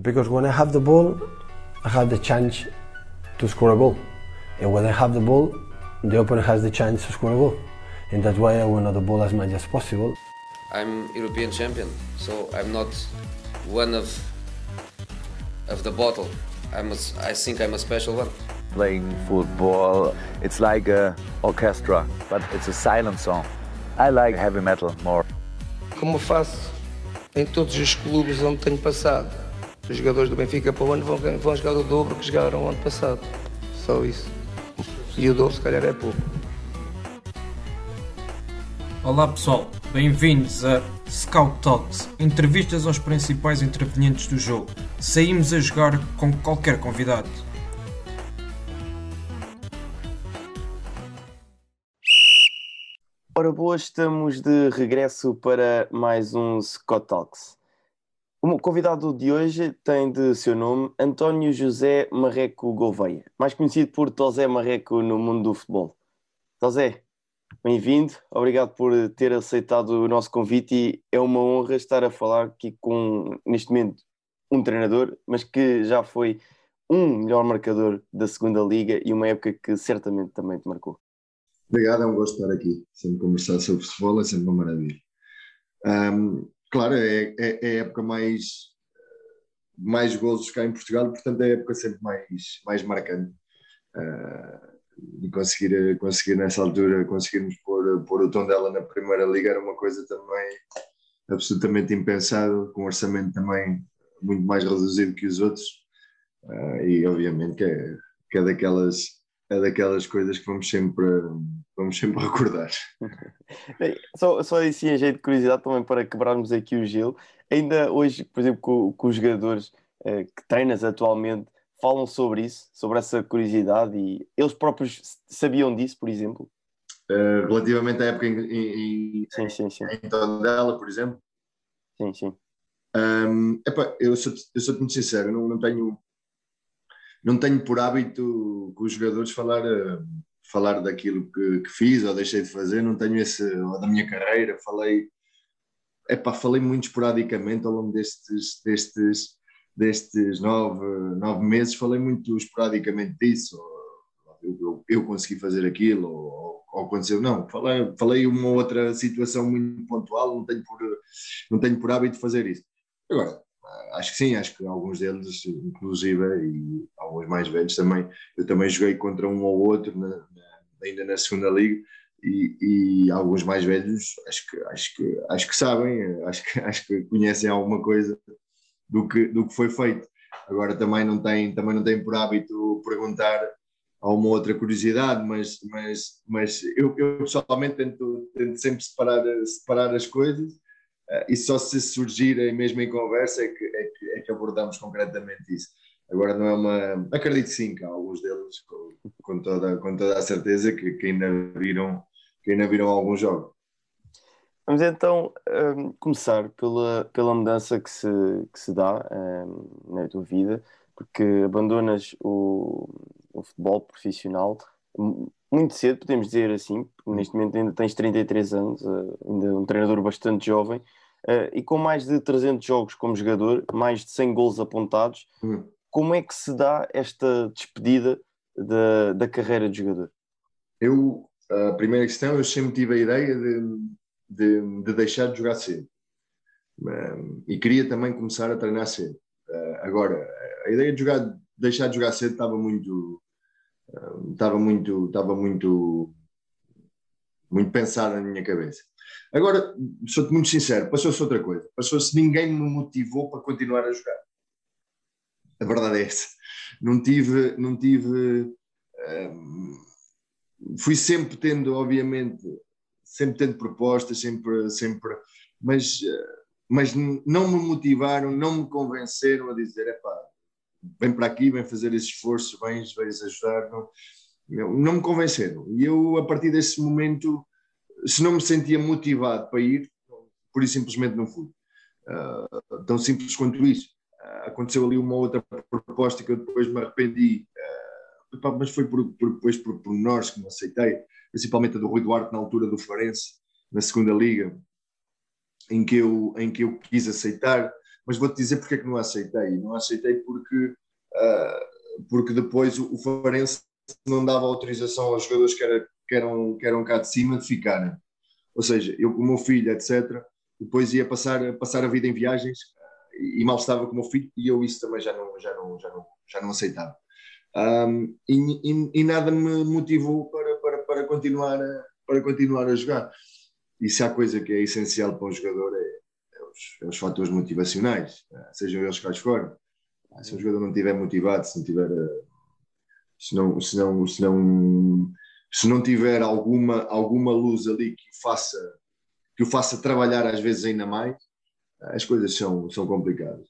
Because when I have the ball, I have the chance to score a goal. And when I have the ball, the opponent has the chance to score a goal. And that's why I want the ball as much as possible. I'm European champion, so I'm not one of of the bottle. I'm a, I think I'm a special one. Playing football, it's like a orchestra, but it's a silent song. I like heavy metal more. Como faço em todos os clubes onde tenho passado, os jogadores do Benfica para o ano vão, vão jogar o dobro que jogaram o ano passado. Só isso. E o dobro se calhar é pouco. Olá pessoal, bem-vindos a Scout Talks, entrevistas aos principais intervenientes do jogo. Saímos a jogar com qualquer convidado. Ora boa, estamos de regresso para mais um Scott Talks. O convidado de hoje tem de seu nome António José Marreco Gouveia, mais conhecido por Tosé Marreco no mundo do futebol. Tosé, bem-vindo, obrigado por ter aceitado o nosso convite e é uma honra estar a falar aqui com, neste momento, um treinador, mas que já foi um melhor marcador da segunda liga e uma época que certamente também te marcou. Obrigado, é um gosto estar aqui. Sempre conversar sobre futebol é sempre uma maravilha. Um, claro, é, é, é, a época mais, mais golos cá em Portugal, portanto é a época sempre mais, mais marcante. Uh, e conseguir, conseguir nessa altura, conseguirmos pôr, pôr o tom dela na Primeira Liga era uma coisa também absolutamente impensável, com um orçamento também muito mais reduzido que os outros. Uh, e obviamente que é, que é daquelas é daquelas coisas que vamos sempre, vamos sempre recordar. só, só assim, a jeito de curiosidade, também para quebrarmos aqui o gelo, ainda hoje, por exemplo, com, com os jogadores eh, que treinas atualmente, falam sobre isso, sobre essa curiosidade e eles próprios sabiam disso, por exemplo? Uh, relativamente à época em, em, sim, sim, sim. em Tondela, por exemplo? Sim, sim. Um, epa, eu sou, eu sou muito sincero, não, não tenho não tenho por hábito com os jogadores falar, eh, falar daquilo que, que, fiz ou deixei de fazer, não tenho esse, ou da minha carreira, falei, epá, falei muito esporadicamente ao longo destes, destes, destes nove, nove meses, falei muito esporadicamente disso, eu, eu, eu consegui fazer aquilo, ou, ou, aconteceu, não, falei, falei uma outra situação muito pontual, não tenho por, não tenho por hábito fazer isso. Agora, acho que sim, acho que alguns deles, inclusive, e alguns mais velhos também, eu também joguei contra um ou outro na, na, ainda na segunda liga e, e, alguns mais velhos acho que, acho que, acho que sabem, acho que, acho que conhecem alguma coisa do que, do que foi feito. Agora também não tem, também não tem por hábito perguntar a uma outra curiosidade, mas, mas, mas eu, eu pessoalmente tento, tento sempre separar, separar as coisas e só se surgirem mesmo em conversa é que, é que, é que abordamos concretamente isso. Agora não é uma. Acredito sim que há alguns deles, com, com, toda, com toda a certeza, que, que, ainda viram, que ainda viram alguns jogos. Vamos então um, começar pela, pela mudança que se, que se dá um, na tua vida, porque abandonas o, o futebol profissional muito cedo, podemos dizer assim, neste momento ainda tens 33 anos, uh, ainda um treinador bastante jovem, uh, e com mais de 300 jogos como jogador, mais de 100 gols apontados, uhum. como é que se dá esta despedida da, da carreira de jogador? Eu, a primeira questão, eu sempre tive a ideia de, de, de deixar de jogar cedo. Um, e queria também começar a treinar cedo. Uh, agora, a ideia de jogar, deixar de jogar cedo estava muito estava muito, estava muito, muito pensado na minha cabeça. Agora, sou-te muito sincero, passou-se outra coisa. Passou-se ninguém me motivou para continuar a jogar. A verdade é essa. Não tive, não tive, um, fui sempre tendo, obviamente, sempre tendo propostas, sempre, sempre, mas, mas não me motivaram, não me convenceram a dizer, é pá, vem para aqui, vem fazer esse esforço, vens, vens ajudar. Não, não me convenceram. E eu, a partir desse momento, se não me sentia motivado para ir, por isso simplesmente não fui. Uh, tão simples quanto isso. Uh, aconteceu ali uma outra proposta que eu depois me arrependi, uh, mas foi por, por, depois por pormenores que não aceitei, principalmente a do Rui Duarte na altura do Florense, na segunda liga, em que eu, em que eu quis aceitar, mas vou-te dizer porque é que não aceitei. Não aceitei porque, porque depois o, o Farense não dava autorização aos jogadores que, era, que, eram, que eram cá de cima de ficarem. Ou seja, eu com o meu filho, etc., depois ia passar, passar a vida em viagens e mal estava com o meu filho e eu isso também já não, já não, já não, já não aceitava. Um, e, e, e, nada me motivou para, para, para, continuar a, para continuar a jogar. E se há coisa que é essencial para um jogador é, é, os, é os, fatores motivacionais, eh, sejam eles quais forem. Se o jogador não estiver motivado, se não eh, se não, se não, se não, se não tiver alguma, alguma luz ali que o faça que o faça trabalhar às vezes ainda mais, as coisas são, são complicadas.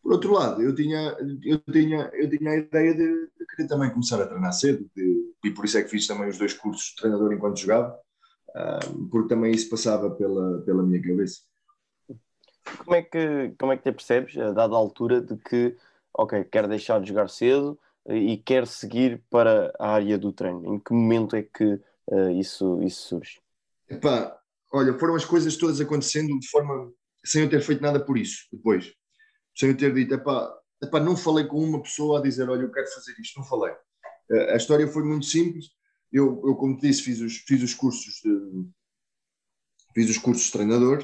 Por outro lado, eu tinha, eu tinha, eu tinha a ideia de, de querer também começar a treinar cedo, de, e por isso é que fiz também os dois cursos de treinador enquanto jogava, uh, porque também isso passava pela, pela minha cabeça. Como é, que, como é que te percebes, a dada altura, de que, ok, quero deixar de jogar cedo e quero seguir para a área do treino? Em que momento é que uh, isso, isso surge? Epá, olha, foram as coisas todas acontecendo de forma sem eu ter feito nada por isso depois sem eu ter dito, epá, epá, não falei com uma pessoa a dizer, olha, eu quero fazer isto, não falei. A história foi muito simples. Eu, eu como te disse, fiz os, fiz os cursos de fiz os cursos de treinador,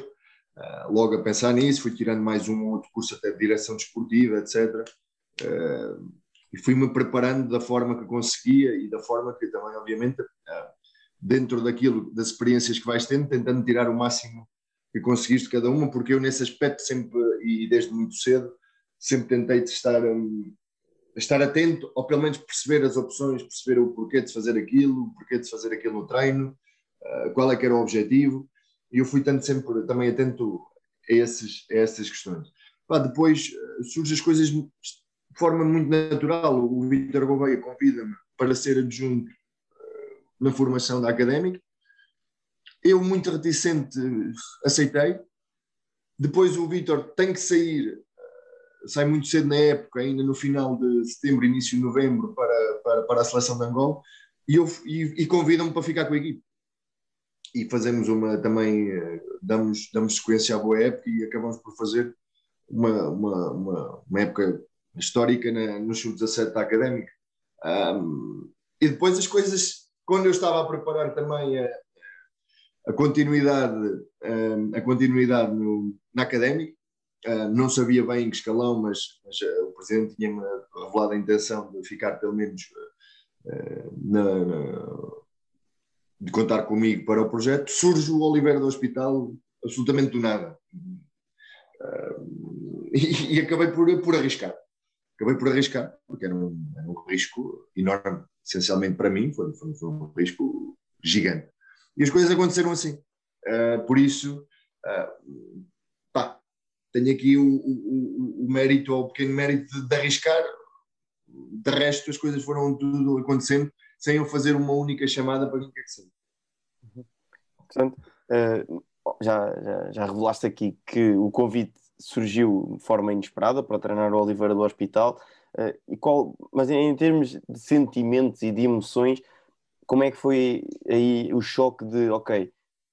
uh, logo a pensar nisso, fui tirando mais um ou outro curso até de direção desportiva, etc. Uh, e fui-me preparando da forma que conseguia e da forma que também, obviamente, uh, dentro daquilo, das experiências que vais tendo, tentando tirar o máximo que conseguiste cada uma, porque eu nesse aspecto sempre, e desde muito cedo, sempre tentei de estar, um, estar atento, ou pelo menos perceber as opções, perceber o porquê de fazer aquilo, o porquê de fazer aquilo no treino, uh, qual é que era o objetivo, e eu fui tanto sempre também atento a, esses, a essas questões. Depois uh, surgem as coisas forma muito natural, o Vítor Gouveia convida-me para ser adjunto uh, na formação da académica, eu, muito reticente, aceitei. Depois o Vitor tem que sair, eh, sai muito cedo na época, ainda no final de setembro, início de novembro, para, para, para a seleção de Angola, e, eu, e, e convidam-me para ficar com a equipe. E fazemos uma também, eh, damos, damos sequência à boa época e acabamos por fazer uma, uma, uma, uma época histórica na, no sub-17 da Académica. Um, e depois as coisas, quando eu estava a preparar também a, a continuidade, hum, a continuidade no, na académica. Hum, não sabia bem em que escalão, mas, mas eh, o Presidente tinha-me revelado a intenção de ficar pelo menos hum, na, na, de contar comigo para o projeto. Surge o Oliveira do Hospital absolutamente do nada. E, e, acabei por, por arriscar. Acabei por arriscar, porque era um, era um risco enorme, essencialmente para mim, foi, foi, foi um risco gigante. E as coisas aconteceram assim. Uh, por isso, uh, pá, tenho aqui o, o, o, mérito, ou o pequeno mérito de, de, arriscar. De resto, as coisas foram tudo acontecendo sem eu fazer uma única chamada para quem quer que seja. Portanto, uh, já, já, já revelaste aqui que o convite surgiu de forma inesperada para treinar o Oliveira do Hospital. Uh, e qual, mas em termos de sentimentos e de emoções, como é que foi aí o choque de, ok,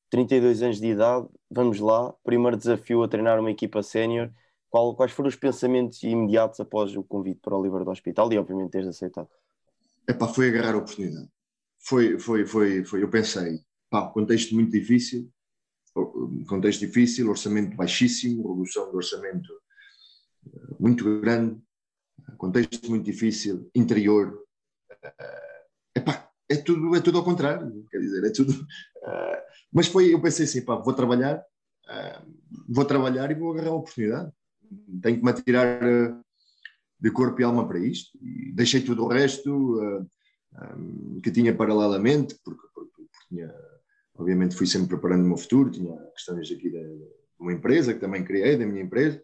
32 anos de idade, vamos lá, primeiro desafio a treinar uma equipa sénior, quais foram os pensamentos imediatos após o convite para o Oliver do Hospital e obviamente teres aceitado? Epá, foi agarrar a oportunidade. Foi, foi, foi, foi eu pensei, pá, contexto muito difícil, contexto difícil, orçamento baixíssimo, redução do orçamento eh, muito grande, contexto muito difícil, interior, eh, epá, é tudo, é tudo ao contrário, quer dizer, é tudo. Uh, mas foi, eu pensei assim, vou trabalhar, vou trabalhar e vou agarrar a oportunidade. Tenho que me atirar de corpo e alma para isto. E deixei tudo o resto que tinha paralelamente, porque, porque, porque, tinha, obviamente fui sempre preparando o meu futuro, tinha questões aqui de, de uma empresa que também criei, da minha empresa,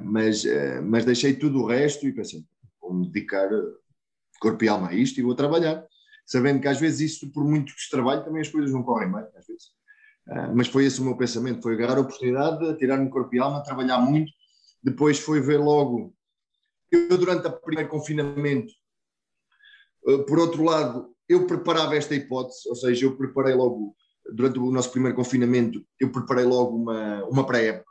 mas, mas deixei tudo o resto e pensei, vou me dedicar corpo e alma a isto e vou trabalhar sabendo que às vezes isso, por muito que se trabalhe, também as coisas não correm bem, às vezes. Uh, mas foi esse o meu pensamento, foi agarrar a oportunidade, tirar-me corpo e alma, trabalhar muito, depois foi ver logo, eu durante o primeiro confinamento, por outro lado, eu preparava esta hipótese, ou seja, eu preparei logo, durante o nosso primeiro confinamento, eu preparei logo uma, uma pré-época,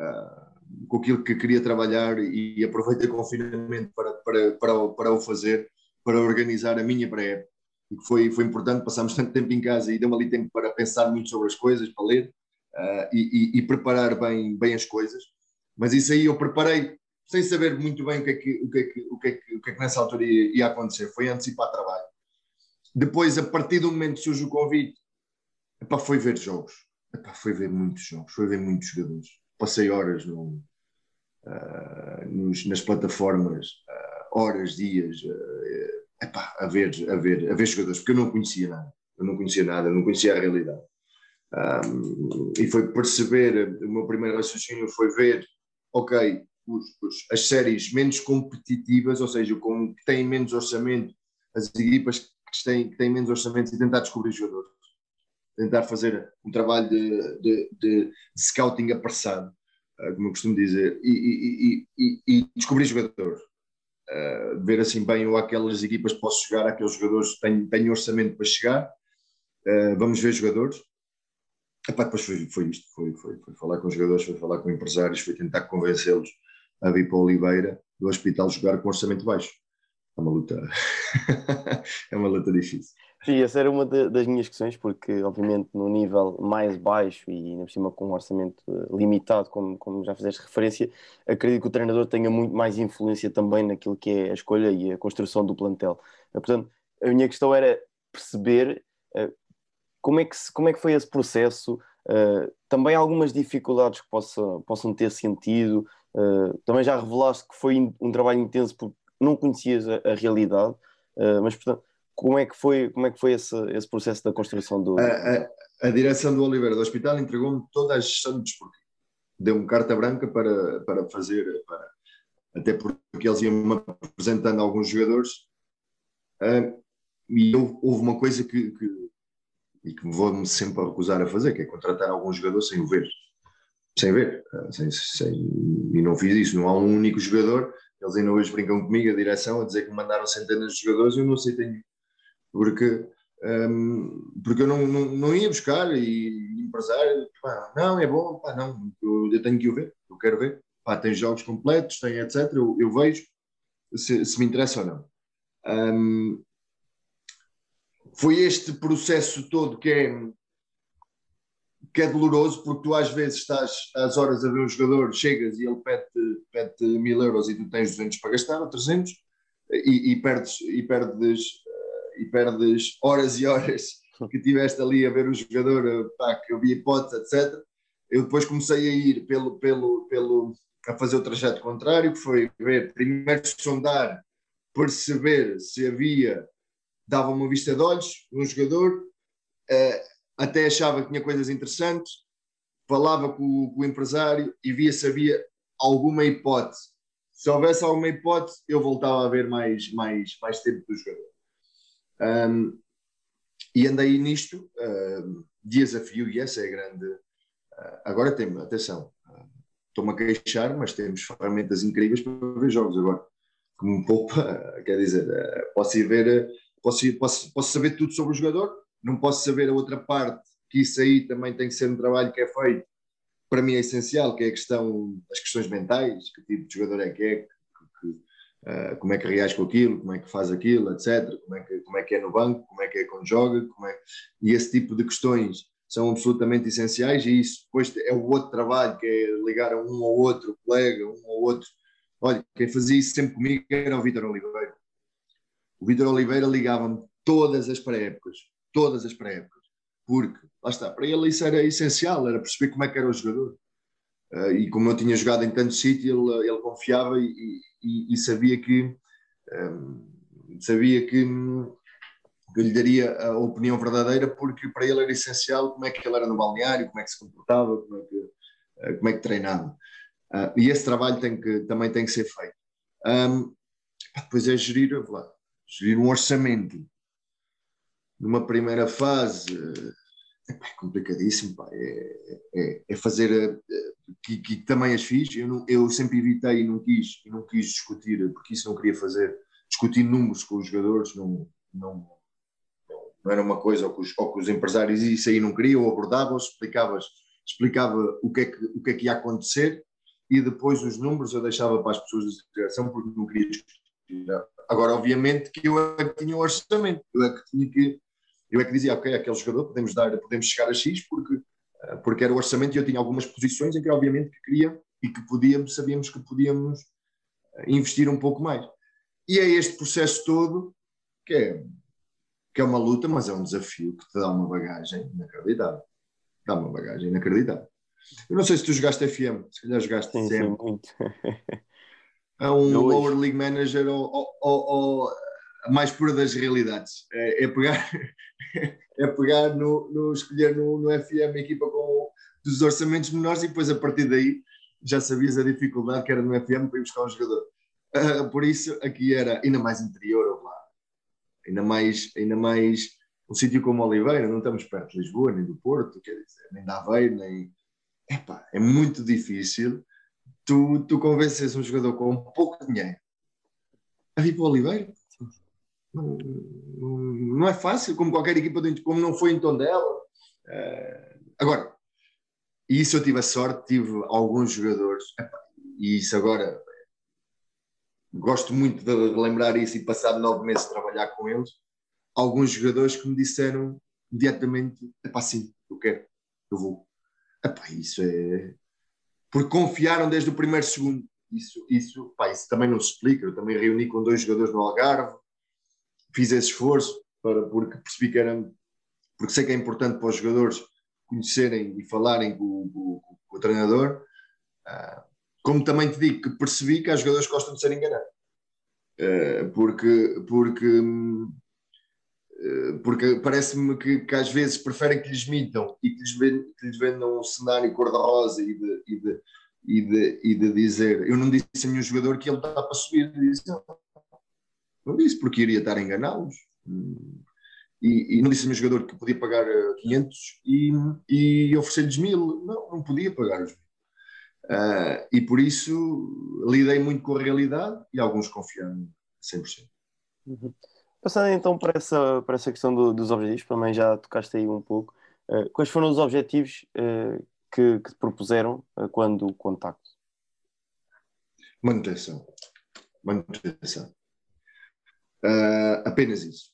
uh, com aquilo que queria trabalhar e aproveitei o confinamento para, para, para, para o fazer, para organizar a minha pré-época. E foi, foi importante, passámos tanto tempo em casa e deu-me ali tempo para pensar muito sobre as coisas, para ler uh, e, e, e, preparar bem, bem as coisas. Mas isso aí eu preparei sem saber muito bem o que é que, o que, é que, o que, é que, o que, é que nessa altura ia, ia acontecer. Foi antecipar trabalho. Depois, a partir do momento que surge o convite, epá, foi ver jogos. Epá, foi ver muitos jogos, foi ver muitos jogadores. Passei horas no, uh, nos, nas plataformas, uh, horas, dias, uh, epá, a, ver, a, ver, a ver jogadores, porque eu não conhecia nada. Eu não conhecia nada, eu não conhecia a realidade. Um, e foi perceber, o meu primeiro raciocínio foi ver, ok, os, os, as séries menos competitivas, ou seja, com, que têm menos orçamento, as equipas que têm, que têm menos orçamento e tentar descobrir jogadores tentar fazer um trabalho de, de, de scouting apressado, uh, como eu costumo dizer, e, e, e, e descobrir jogadores. Uh, ver assim bem ou aquelas equipas posso chegar, aqueles jogadores têm, têm orçamento para chegar, uh, vamos ver jogadores. Epá, depois foi, foi isto, foi, foi, foi falar com os jogadores, foi falar com empresários, foi tentar convencê-los a vir para Oliveira do hospital jogar com orçamento baixo. É uma luta, é uma luta difícil. Sim, essa era uma de, das minhas questões, porque obviamente no nível mais baixo e ainda por cima com um orçamento eh, limitado, como, como já fizeste referência, acredito que o treinador tenha muito mais influência também naquilo que é a escolha e a construção do plantel. Eh, portanto, a minha questão era perceber uh, como, é que, como é que foi esse processo, uh, também algumas dificuldades que possa, possam ter sentido, uh, também já revelaste que foi um trabalho intenso porque não conhecias a, a realidade, mas portanto como é que foi, como é que foi esse, esse processo da construção do. A, a, a direção do Oliveira do Hospital entregou-me toda a gestão de desportivo. Deu-me carta branca para, para fazer, para, até porque eles iam-me apresentando alguns jogadores. Uh, e houve uma coisa que, que, e que vou-me sempre a recusar a fazer, que é contratar alguns jogadores sem o ver. Sem ver. Uh, sem, sem, e não fiz isso. Não há um único jogador. Eles ainda hoje brincam comigo, a direção, a dizer que mandaram centenas de jogadores e eu não sei tenho porque, um, porque eu não, não, não, ia buscar e empresário, pá, não, é bom, pá, não, eu, eu, tenho que o ver, eu quero ver, pá, tem jogos completos, tem etc, eu, eu vejo se, se, me interessa ou não. Um, foi este processo todo que é, que é doloroso, porque tu às vezes estás às horas a ver um jogador, chegas e ele pede-te pede mil euros e tu tens 200 para gastar, ou 300, e, e perdes, e perdes e perdes horas e horas que tiveste ali a ver o jogador, pá, que eu vi hipótese, etc. Eu depois comecei a ir pelo, pelo, pelo, a fazer o trajeto contrário, que foi ver, primeiro sondar, perceber se havia, dava uma vista de olhos um jogador, uh, até achava que tinha coisas interessantes, falava com, com o empresário e via se havia alguma hipótese. Se houvesse alguma hipótese, eu voltava a ver mais, mais, mais tempo do jogador. Um, e andei nisto, uh, desafio, e essa é a grande. Uh, agora temos, atenção, uh, estou-me a queixar, mas temos ferramentas incríveis para ver jogos agora. Como um pouco, quer dizer, posso ir ver, posso, posso, posso saber tudo sobre o jogador, não posso saber a outra parte, que isso aí também tem que ser um trabalho que é feito, para mim é essencial, que é a questão das questões mentais, que tipo de jogador é que é, que, que, Uh, como é que reage com aquilo, como é que faz aquilo, etc. Como é que, como é, que é no banco, como é que é quando joga, como é... e esse tipo de questões são absolutamente essenciais e isso depois é o outro trabalho, que é ligar a um ou outro colega, um ou outro. Olha, quem fazia isso sempre comigo era o Vitor Oliveira. O Vitor Oliveira ligava-me todas as pré-épocas, todas as pré-épocas, porque, lá está, para ele isso era essencial, era perceber como é que era o jogador. Uh, e como eu tinha jogado em tanto sítio, ele, ele confiava e, e, e sabia que um, sabia que, que lhe daria a opinião verdadeira porque para ele era essencial como é que ele era no balneário, como é que se comportava, como é que, uh, como é que treinava. Uh, e esse trabalho tem que, também tem que ser feito. Um, depois é gerir, lá, gerir um orçamento. Numa primeira fase, é complicadíssimo, pá. É, é, é, fazer eh, que, que, também as fiz. Eu, não, eu sempre evitei e não quis não quis discutir porque isso não queria fazer. Discutir números com os jogadores não, não, não era uma coisa ou que, os, ou que os empresários isso aí não queriam, abordavam, explicavas, explicava o que, é que, o que é que ia acontecer e depois os números eu deixava para as pessoas da direção porque não queria discutir. Agora, obviamente que eu é que tinha o orçamento, eu é que tinha que, eu é que dizia, ok, aquele jogador podemos dar, podemos chegar a X porque, porque era o orçamento e eu tinha algumas posições em que obviamente que queria e que podíamos, sabíamos que podíamos eh, investir um pouco mais. E é este processo todo que é, que é uma luta, mas é um desafio que te dá uma bagagem inacreditável. Dá uma bagagem inacreditável. Eu não sei se tu jogaste FM, se calhar jogaste Sim, sim, sempre. muito. É um hoje- lower league manager ou- ou- ou mais pura das realidades. É, é pegar, é pegar no, no escolher no, no FM a equipa com dos orçamentos menores e depois a partir daí já sabias a dificuldade que era no FM para ir buscar um jogador. Ah, por isso aqui era ainda mais interior, lá. ainda mais, ainda mais um sítio como Oliveira, não estamos perto de Lisboa, nem do Porto, quer dizer, nem de Aveiro, nem. Epá, é muito difícil tu, tu convences um jogador com pouco dinheiro a vir para o Oliveira. Não, não, é fácil, como qualquer equipa, como não foi em Tondela. Eh, agora, isso eu tive a sorte, tive alguns jogadores, e isso agora gosto muito de lembrar isso e passado nove meses de trabalhar com eles, alguns jogadores que me disseram imediatamente, epá, sim, eu quero, eu vou. Isso é... Porque confiaram desde o primeiro segundo. Isso, isso, pá, isso também não se explica. Eu também reuni com dois jogadores no Algarve, fiz esse esforço para, porque percebi que era... Porque sei que é importante para os jogadores conhecerem e falarem com, com- com o treinador. Ah, como também te digo que percebi que há jogadores que gostam de ser enganados. Ah, porque, porque, eh, porque parece-me que, que às vezes preferem que lhes mintam e que lhes, ven- que lhes vendam um cenário cor-de-rosa e de, e, de, e, de, e de dizer. Eu não disse a nenhum jogador que ele está para subir. Disse, não, não disse porque iria estar a enganá-los. E, e não disse a nenhum jogador que podia pagar eh, 500 e, e oferecer-lhes mil. Não, não podia pagar os mil. Ah, e por isso lidei muito com a realidade e alguns confiaram 100%. Passando então para essa, para essa questão do- dos objetivos, também já tocaste aí um pouco. Eh, quais foram os objetivos eh, que, que te propuseram eh, quando o contacto? Manutenção. Manutenção. Ah, apenas isso.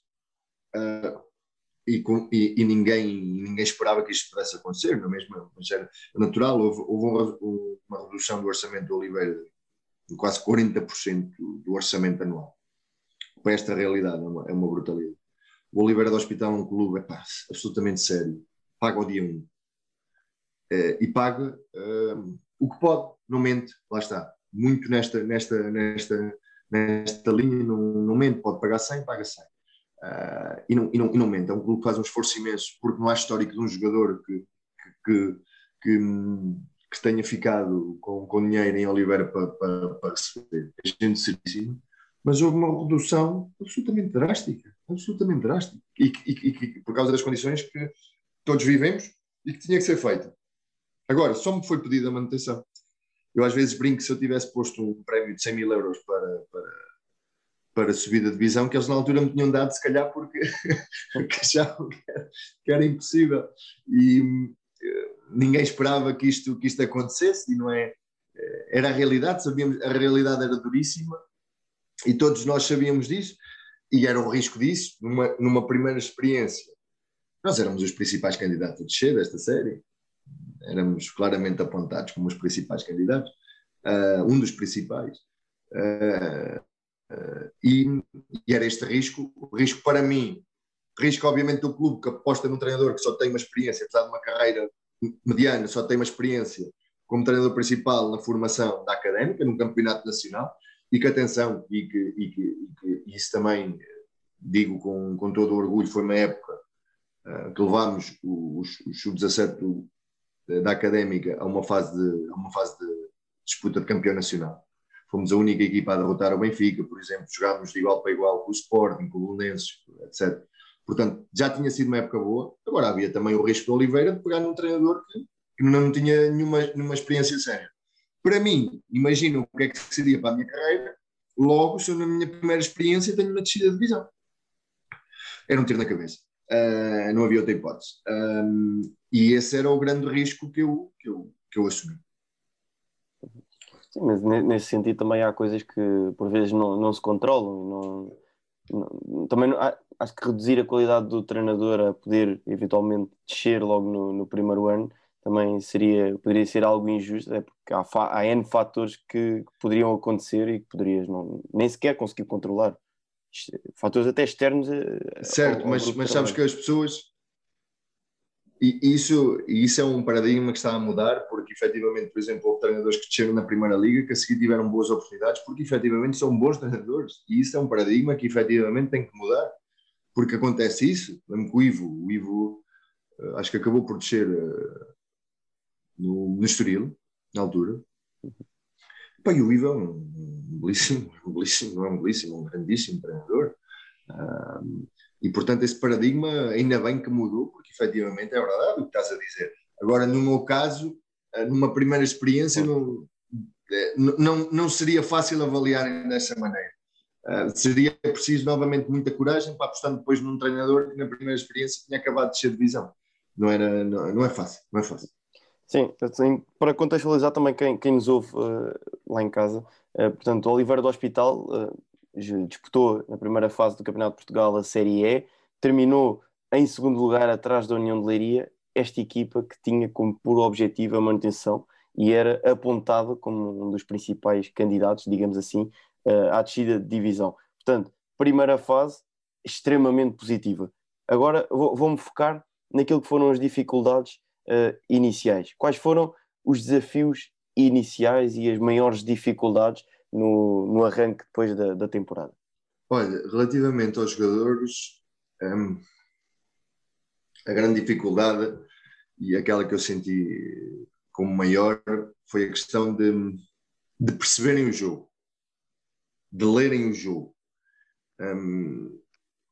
Ah, e, com- e- e ninguém, ninguém esperava que isto pudesse acontecer, não é mesmo? Mas era natural. Houve, houve um uma redução do orçamento do Oliveira de quase 40% do orçamento anual. Para esta realidade, é uma, é uma brutalidade. O Oliveira do Hospital é um clube epá, absolutamente sério. Paga ao dia 1. e paga ah, o que pode, não mente, lá está. Muito nesta, nesta, nesta, nesta linha, não, não mente, pode pagar 100, paga 100. Ah, e, não, e, não, e não mente, é um clube que faz um esforço imenso, porque não há histórico de um jogador que, que, que, que tenha ficado com, com dinheiro em Oliveira para, para, para receber. É gente certíssima, mas houve uma redução absolutamente drástica, absolutamente drástica, e, e, e por causa das condições que todos vivemos e que tinha que ser feita. Agora, só me foi pedida a manutenção. Eu às vezes brinco se eu tivesse posto um prémio de 100 mil euros para, para, para subir da divisão, que eles na altura me tinham dado, se calhar, porque, porque achavam que era, que era impossível. E eh, ninguém esperava que isto, que isto acontecesse, e não é. eh, Era a realidade, sabíamos, a realidade era duríssima, e todos nós sabíamos disso, e era o risco disso, numa, numa primeira experiência. Nós éramos os principais candidatos a descer desta série, éramos claramente apontados como os principais candidatos, ah, um dos principais. Ah, ah, e, e era este risco, o risco para mim, risco obviamente do clube que aposta num treinador que só tem uma experiência, apesar de uma carreira mediana, só tem uma experiência como treinador principal na formação da académica, num campeonato nacional, e que atenção, e que, e que, e que isso também digo com, com todo o orgulho, foi uma época ah, que levámos os, os sub-17 do- da académica a uma fase de, a uma fase de disputa de campeão nacional. Fomos a única equipa a derrotar o Benfica, por exemplo, jogámos de igual para igual com o Sporting, com o Belenenses, etc. Portanto, já tinha sido uma época boa. Agora havia também o risco do Oliveira de pegar num treinador que, que não tinha nenhuma, nenhuma experiência séria. Para mim, imagino o que é que seria para a minha carreira, logo, se eu na minha primeira experiência tenho uma descida de divisão. Era um tiro na cabeça. Ah, não havia outra hipótese. Um, e esse era o grande risco que eu, que eu, que eu assumi. Sim, mas nesse sentido também há coisas que por vezes não, não se controlam. Não, não, também não, acho que reduzir a qualidade do treinador a poder eventualmente descer logo no, no primeiro ano também seria, poderia ser algo injusto, é porque há, há N fatores que, que, poderiam acontecer e que poderias não, nem sequer conseguir controlar. Fatores até externos. Certo, ao, ao mas, mas sabes que as pessoas e isso, isso é um paradigma que está a mudar, porque efetivamente, por exemplo, houve treinadores que desceram na Primeira Liga que a seguir tiveram boas oportunidades, porque efetivamente são bons treinadores. E isso é um paradigma que efetivamente tem que mudar, porque acontece isso. Mesmo com o Ivo, o Ivo eh, acho que acabou por descer uh, no, no Estoril, na altura. E o Ivo é um, um belíssimo, um belíssimo, não é um belíssimo, um grandíssimo treinador. Uh, e, portanto, esse paradigma ainda bem que mudou, porque efetivamente é verdade o que estás a dizer. Agora, no meu caso, eh, numa primeira experiência, eh, não, não, não seria fácil avaliar dessa maneira. Uh, seria preciso novamente muita coragem para apostar depois num treinador que na primeira experiência tinha acabado de ser divisão. Não, era, não, não é fácil, não é fácil. Sim, assim, para contextualizar também quem, quem nos ouve uh, lá em casa, uh, portanto, Oliveira do Hospital disputou na primeira fase do Campeonato de Portugal a Série E, terminou em segundo lugar atrás da União de Leiria, esta equipa que tinha como puro objetivo a manutenção e era apontada como um dos principais candidatos, digamos assim, à descida de divisão. Portanto, primeira fase extremamente positiva. Agora vou-me focar naquilo que foram as dificuldades uh, iniciais. Quais foram os desafios iniciais e as maiores dificuldades no, no arranque depois da, da temporada? Olha, relativamente aos jogadores, um, a grande dificuldade e aquela que eu senti como maior foi a questão de, de perceberem o jogo, de lerem o jogo, um,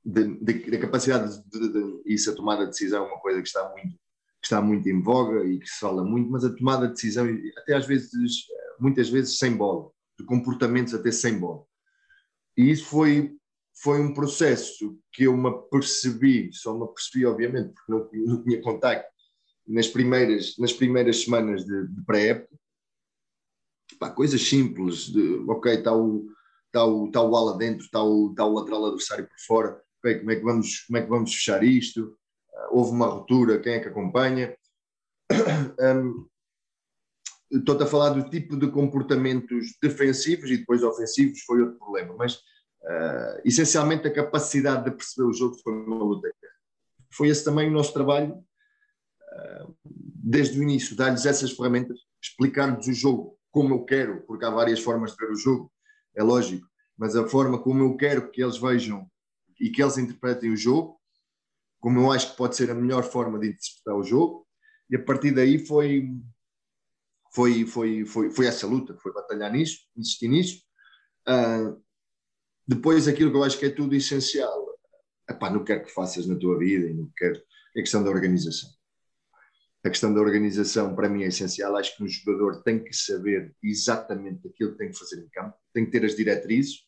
da capacidade de, de, isso, a tomada de decisão é uma coisa que está muito que está muito em voga e que se fala muito, mas a tomada de decisão, até às vezes, muitas vezes sem bola de comportamentos até sem bola. E isso foi, foi um processo que eu me apercebi, só me apercebi, obviamente, porque não, não tinha contacto nas primeiras, nas primeiras semanas de, de pré-época. Coisas simples, de, ok, está o, está o, está o ala dentro, está o, está o lateral adversário por fora, okay, como, é que vamos, como é que vamos fechar isto? Houve uma ruptura, quem é que acompanha? um, estou a falar do tipo de comportamentos defensivos e depois ofensivos foi outro problema, mas uh, essencialmente a capacidade de perceber o jogo foi uma luta. Foi esse também o nosso trabalho uh, desde o início, dar-lhes essas ferramentas, explicar-lhes o jogo como eu quero, porque há várias formas de ver o jogo, é lógico, mas a forma como eu quero que eles vejam e que eles interpretem o jogo, como eu acho que pode ser a melhor forma de interpretar o jogo, e a partir daí foi foi, foi, foi, foi essa luta, foi batalhar nisso, insistir nisso. Uh, depois, aquilo que eu acho que é tudo essencial, epá, não quero que faças na tua vida não quero, é a questão da organização. A questão da organização para mim é essencial. Acho que um jogador tem que saber exatamente aquilo que tem que fazer em campo, tem que ter as diretrizes,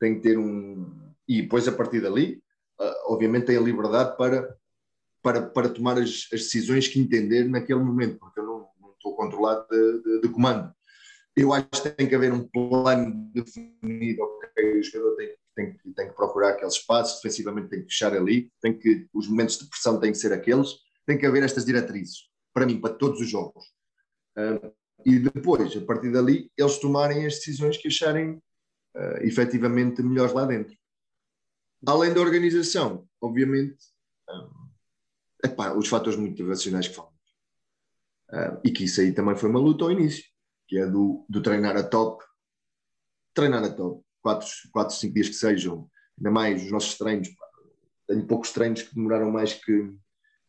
tem que ter um. E depois, a partir dali, obviamente, tem a liberdade para, para, para tomar as, as decisões que entender naquele momento, porque eu não, estou controlado de, de, de, comando. Eu acho que tem que haver um plano definido, ok, o jogador tem, tem, tem que procurar aqueles espaços, defensivamente tem que fechar ali, tem que, os momentos de pressão têm que ser aqueles, tem que haver estas diretrizes, para mim, para todos os jogos. Uh, e depois, a partir dali, eles tomarem as decisões que acharem uh, efetivamente melhores lá dentro. Além da organização, obviamente, uh, epá, os fatores motivacionais que falam Uh, e que isso aí também foi uma luta ao início, que é do, do treinar a top, treinar a top, 4, 4, 5 dias que sejam, ainda mais os nossos treinos, pá, tenho poucos treinos que demoraram mais que,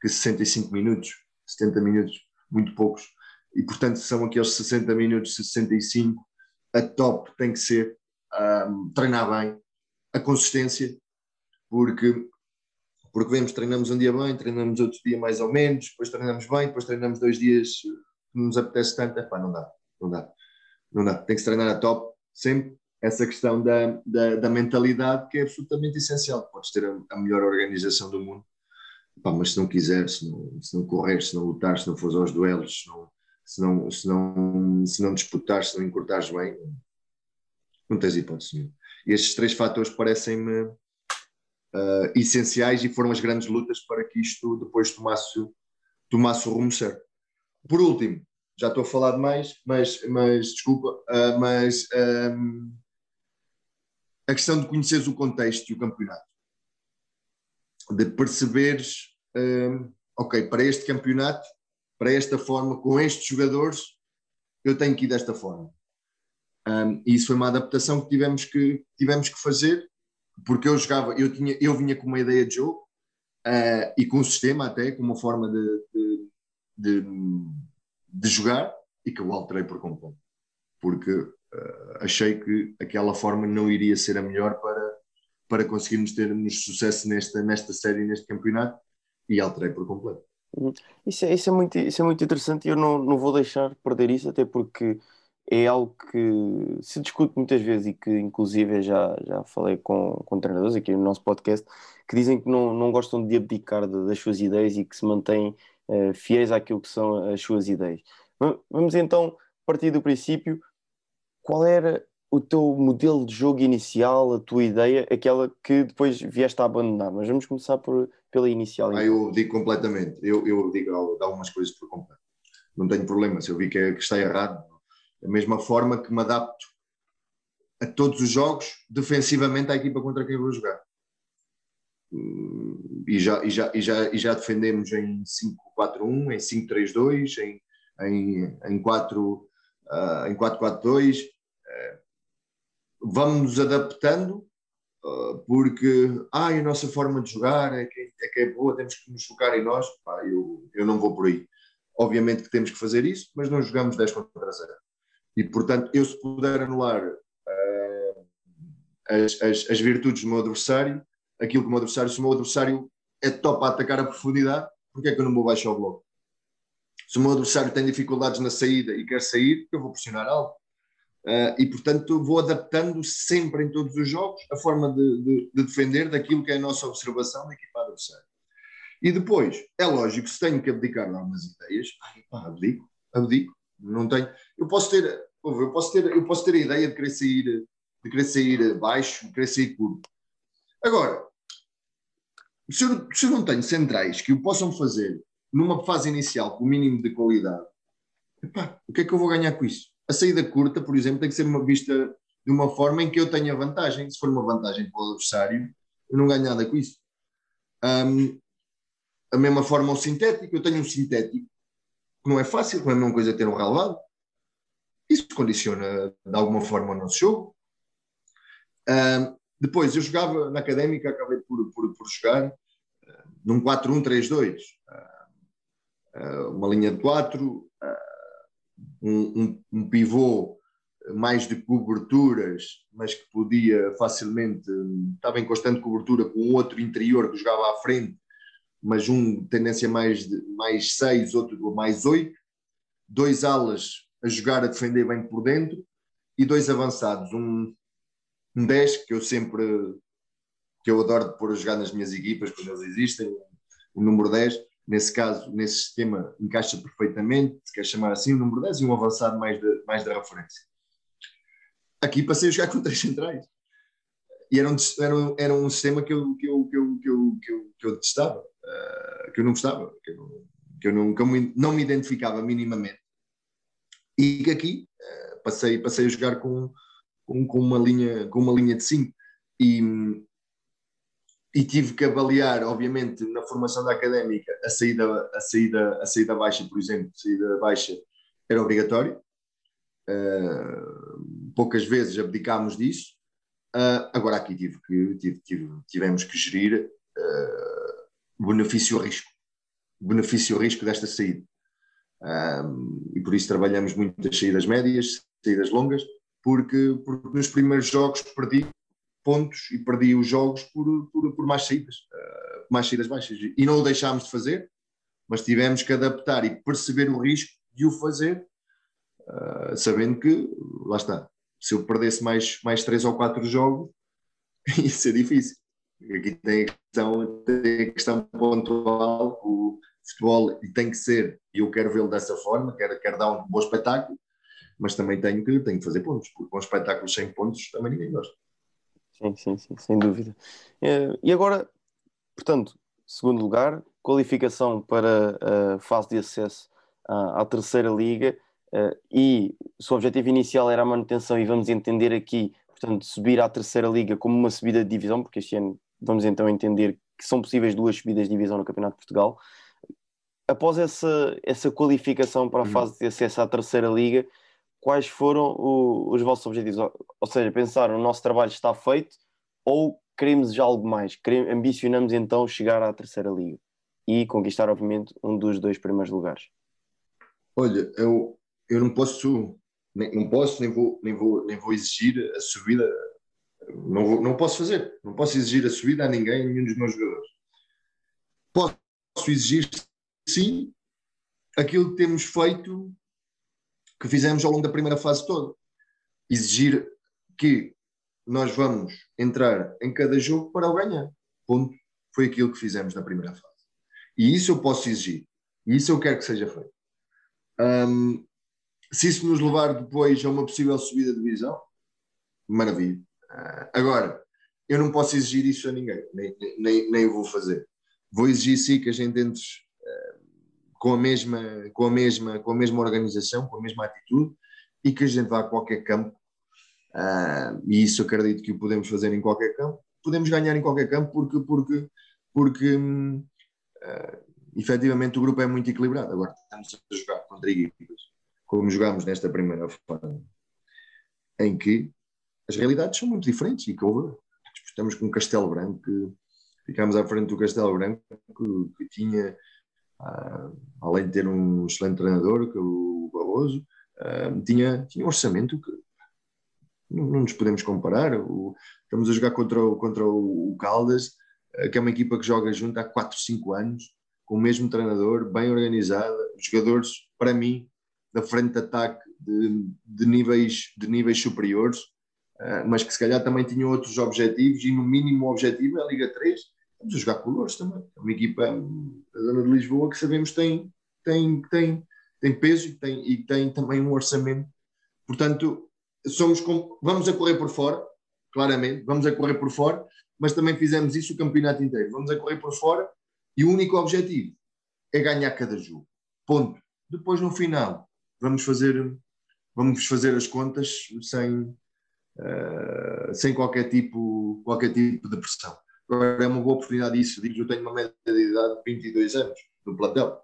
que 65 minutos, 70 minutos, muito poucos, e portanto são aqueles 60 minutos, 65, a top tem que ser um, treinar bem, a consistência, porque porque vemos, treinamos um dia bem, treinamos outro dia mais ou menos, depois treinamos bem, depois treinamos dois dias que nos apetece tanto, epá, não dá, não dá, não dá, tem que se treinar a top, sempre essa questão da, da, da mentalidade que é absolutamente essencial, podes ter a, a melhor organização do mundo, epá, mas se não quiseres, se não, se não correres, se não lutares, se não fores aos duelos, se não, se não, se não, se não disputares, se não encurtares bem, não tens hipótese nenhuma. E estes três fatores parecem-me uh, essenciais e foram as grandes lutas para que isto depois tomasse, tomasse o rumo certo. Por último, já estou a falar demais, mas, mas desculpa, uh, mas um, a questão de conheceres o contexto e o campeonato, de perceberes, um, ok, para este campeonato, para esta forma, com estes jogadores, eu tenho que ir desta forma. Um, e isso foi uma adaptação que tivemos que, tivemos que fazer, porque eu jogava, eu, tinha, eu vinha com uma ideia de jogo uh, e com um sistema até, com uma forma de, de, de, de jogar e que eu alterei por completo, porque uh, achei que aquela forma não iria ser a melhor para, para conseguirmos termos sucesso nesta, nesta série, neste campeonato, e alterei por completo. Uhum. Isso é, isso é, muito, isso é muito interessante e eu não, não vou deixar perder isso, até porque é algo que se discute muitas vezes e que inclusive já, já falei com, com treinadores aqui no nosso podcast que dizem que não, não gostam de abdicar de, das suas ideias e que se mantêm uh, fiéis àquilo que são as suas ideias. Vamos então partir do princípio, qual era o teu modelo de jogo inicial, a tua ideia, aquela que depois vieste a abandonar, mas vamos começar por, pela inicial. Ah, eu digo completamente, eu, eu digo algumas coisas por completo. Não tenho problema, se eu vi que, que está errado, da mesma forma que me adapto a todos os jogos defensivamente à equipa contra quem vou jogar. Hum, e já, e já, e já, e já defendemos em 5-4-1, em 5-3-2, em, em, em 4 uh, em 4-4-2. Uh, vamos nos adaptando uh, porque ah, a nossa forma de jogar é que é, que é boa, temos que nos focar em nós. Pá, eu, eu não vou por aí. Obviamente que temos que fazer isso, mas não jogamos 10 contra 0. E, portanto, eu se puder anular uh, as, as, as, virtudes do meu adversário, aquilo que o meu adversário, se o meu adversário é top a atacar a profundidade, porque é que eu não vou baixar o bloco? Se o meu adversário tem dificuldades na saída e quer sair, eu vou pressionar alto. Uh, e, portanto, vou adaptando sempre em todos os jogos a forma de, de, de defender daquilo que é a nossa observação da equipa adversária. E depois, é lógico, se tenho que abdicar de algumas ideias, ai, pá, abdico, abdico. Não tenho. Eu posso ter, eu posso ter, eu posso ter a ideia de querer sair, de querer sair baixo, de querer sair curto. Agora, se eu, se eu não tenho centrais que o possam fazer numa fase inicial com o mínimo de qualidade, epá, o que é que eu vou ganhar com isso? A saída curta, por exemplo, tem que ser uma vista de uma forma em que eu tenha vantagem. Se for uma vantagem para o adversário, eu não ganho nada com isso. Um, a mesma forma o sintético, eu tenho um sintético que não é fácil, não é a mesma coisa ter um relevado. Isso condiciona de alguma forma o nosso jogo. Uh, depois, eu jogava na académica, acabei por, por, por jogar uh, num 4-1-3-2, uh, uma linha de 4, um, um, um, pivô mais de coberturas, mas que podia facilmente, estava em constante cobertura com outro interior que jogava à frente mas um tendência mais, de, mais 6, outro mais 8, dois alas a jogar a defender bem por dentro e dois avançados, um, um 10 que eu sempre que eu adoro pôr a jogar nas minhas equipas quando eles existem, o número 10, nesse caso, nesse sistema encaixa perfeitamente, se quer chamar assim, o número 10 e um avançado mais da mais de referência. Aqui passei a jogar com três centrais. E era um, era um, era um sistema que eu, que eu, que eu, que eu, que eu, que eu detestava uh, que eu não gostava, que eu, que eu, não, que eu não me identificava minimamente. E que aqui uh, passei, passei a jogar com, com, com, uma linha, com uma linha de 5 e, e tive que avaliar, obviamente, na formação da académica, a saída, a saída, a saída baixa, por exemplo, a saída baixa era obrigatório. Uh, poucas vezes abdicámos disso. Uh, agora aqui tive que, tive, tive, tivemos que gerir uh, benefício-risco, benefício-risco desta saída. Um, e por isso trabalhamos muito as saídas médias, saídas longas, porque, porque nos primeiros jogos perdi pontos e perdi os jogos por, por, por mais saídas, uh, mais saídas baixas. E não o deixámos de fazer, mas tivemos que adaptar e perceber o risco de o fazer, uh, sabendo que, lá está, se eu perdesse mais, mais três ou quatro jogos, ia ser difícil. Aqui tem a questão, tem a questão pontual, o futebol tem que ser eu quero vê-lo dessa forma, quero, quero dar um bom espetáculo, mas também tenho que, tenho que fazer pontos, porque com espetáculos sem pontos também ninguém gosta. Sim, sim, sim, sem dúvida. Eh, e agora, portanto, segundo lugar, qualificação para a fase de acesso à, terceira liga uh, e o seu objetivo inicial era a manutenção e vamos entender aqui, portanto, subir à terceira liga como uma subida de divisão, porque este ano vamos então entender que são possíveis duas subidas de divisão no Campeonato de Portugal. Após essa, essa qualificação para a uhum. fase de acesso à terceira liga, quais foram o, os vossos objetivos? Ou seja, pensar o nosso trabalho está feito ou queremos já algo mais? Queremos, ambicionamos então chegar à terceira liga e conquistar, obviamente, um dos dois primeiros lugares? Olha, eu, eu não posso, nem, não posso, nem vou, nem, vou, nem vou exigir a subida, não, vou, não posso fazer, não posso exigir a subida a ninguém, a nenhum dos meus jogadores. Posso exigir, sim, aquilo que temos feito, que fizemos ao longo da primeira fase toda. Exigir que nós vamos entrar em cada jogo para o ganhar. Ponto. Foi aquilo que fizemos na primeira fase. E isso eu posso exigir. E isso eu quero que seja feito. Um, se isso nos levar depois a uma possível subida de divisão, maravilha. Uh, agora, eu não posso exigir isso a ninguém, nem, nem, nem vou fazer. Vou exigir sim que a gente entre com, a mesma, com, a mesma, com a mesma organização, com a mesma atitude e que a gente vá a qualquer campo. Uh, e isso acredito que o podemos fazer em qualquer campo. Podemos ganhar em qualquer campo porque, porque, porque uh, efetivamente o grupo é muito equilibrado. Agora estamos a jogar contra equipas, como jogámos nesta primeira fase, em que as realidades são muito diferentes e que houve, estamos com o Castelo Branco, ficámos à frente do Castelo Branco, que, que tinha, uh, além de ter um excelente treinador, que é o Barroso, uh, tinha, tinha um orçamento que não, não nos podemos comparar. O, estamos a jogar contra o, contra o Caldas, uh, que é uma equipa que joga junto há 4, 5 anos, com o mesmo treinador, bem organizada, jogadores, para mim, da frente de ataque de, de níveis, de níveis superiores, uh, mas que se calhar também tinham outros objetivos, e no mínimo o objetivo é a Liga 3. Vamos jogar com o também. É uma equipa da zona de Lisboa que sabemos tem, tem, tem, tem peso e tem, e tem também um orçamento. Portanto, somos com, vamos a correr por fora, claramente, vamos a correr por fora, mas também fizemos isso o campeonato inteiro. Vamos a correr por fora e o único objetivo é ganhar cada jogo. Ponto. Depois, no final, vamos fazer, vamos fazer as contas sem, uh, sem qualquer, tipo, qualquer tipo de pressão. Agora é uma boa oportunidade isso. Digo, eu tenho uma média de idade de 22 anos no plantel.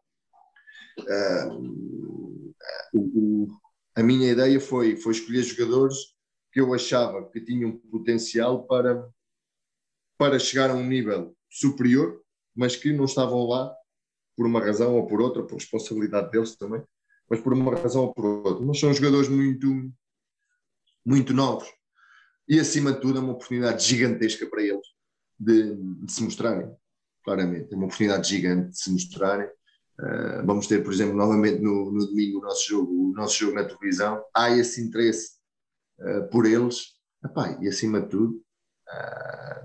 Uh, o, o, a minha ideia foi, foi escolher jogadores que eu achava que tinham potencial para, para chegar a um nível superior mas que não estavam lá por uma razão ou por outra, por responsabilidade deles também, mas por uma razão ou por outra. Mas são jogadores muito, muito novos e, acima de tudo, é uma oportunidade gigantesca para eles de, de se mostrarem, claramente. É uma oportunidade gigante de se mostrarem. Uh, vamos ter, por exemplo, novamente no, no, domingo o nosso jogo, o nosso jogo na televisão. Há esse interesse uh, por eles. Epá, e acima de tudo,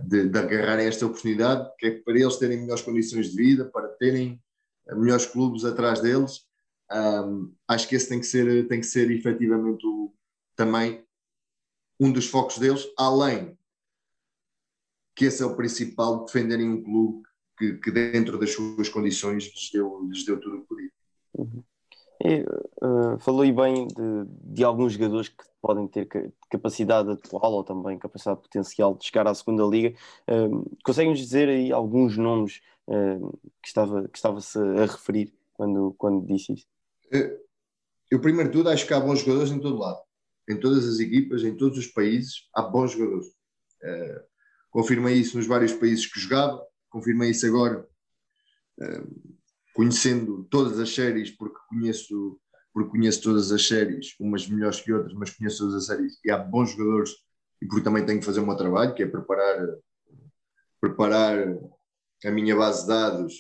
de, de agarrarem esta oportunidade, que é para eles terem melhores condições de vida, para terem melhores clubes atrás deles. Um, acho que esse tem que ser, tem que ser efetivamente o, também um dos focos deles, além que esse é o principal, defenderem um clube que, que dentro das suas condições lhes deu, lhes deu tudo o que podia. Uhum. E, uh, falou aí bem de, de, alguns jogadores que podem ter capacidade atual ou também capacidade potencial de chegar à segunda liga. Uh, Conseguem-nos dizer aí alguns nomes uh, que estava que estava-se a referir quando, quando disse isso? Eu, primeiro de tudo, acho que há bons jogadores em todo lado. Em todas as equipas, em todos os países, há bons jogadores. Uh, confirmei isso nos vários países que jogava, confirmei isso agora conhecendo todas as séries, porque conheço, porque conheço todas as séries, umas melhores que outras, mas conheço todas as séries e há bons jogadores e porque também tenho que fazer o meu trabalho, que é preparar, preparar a minha base de dados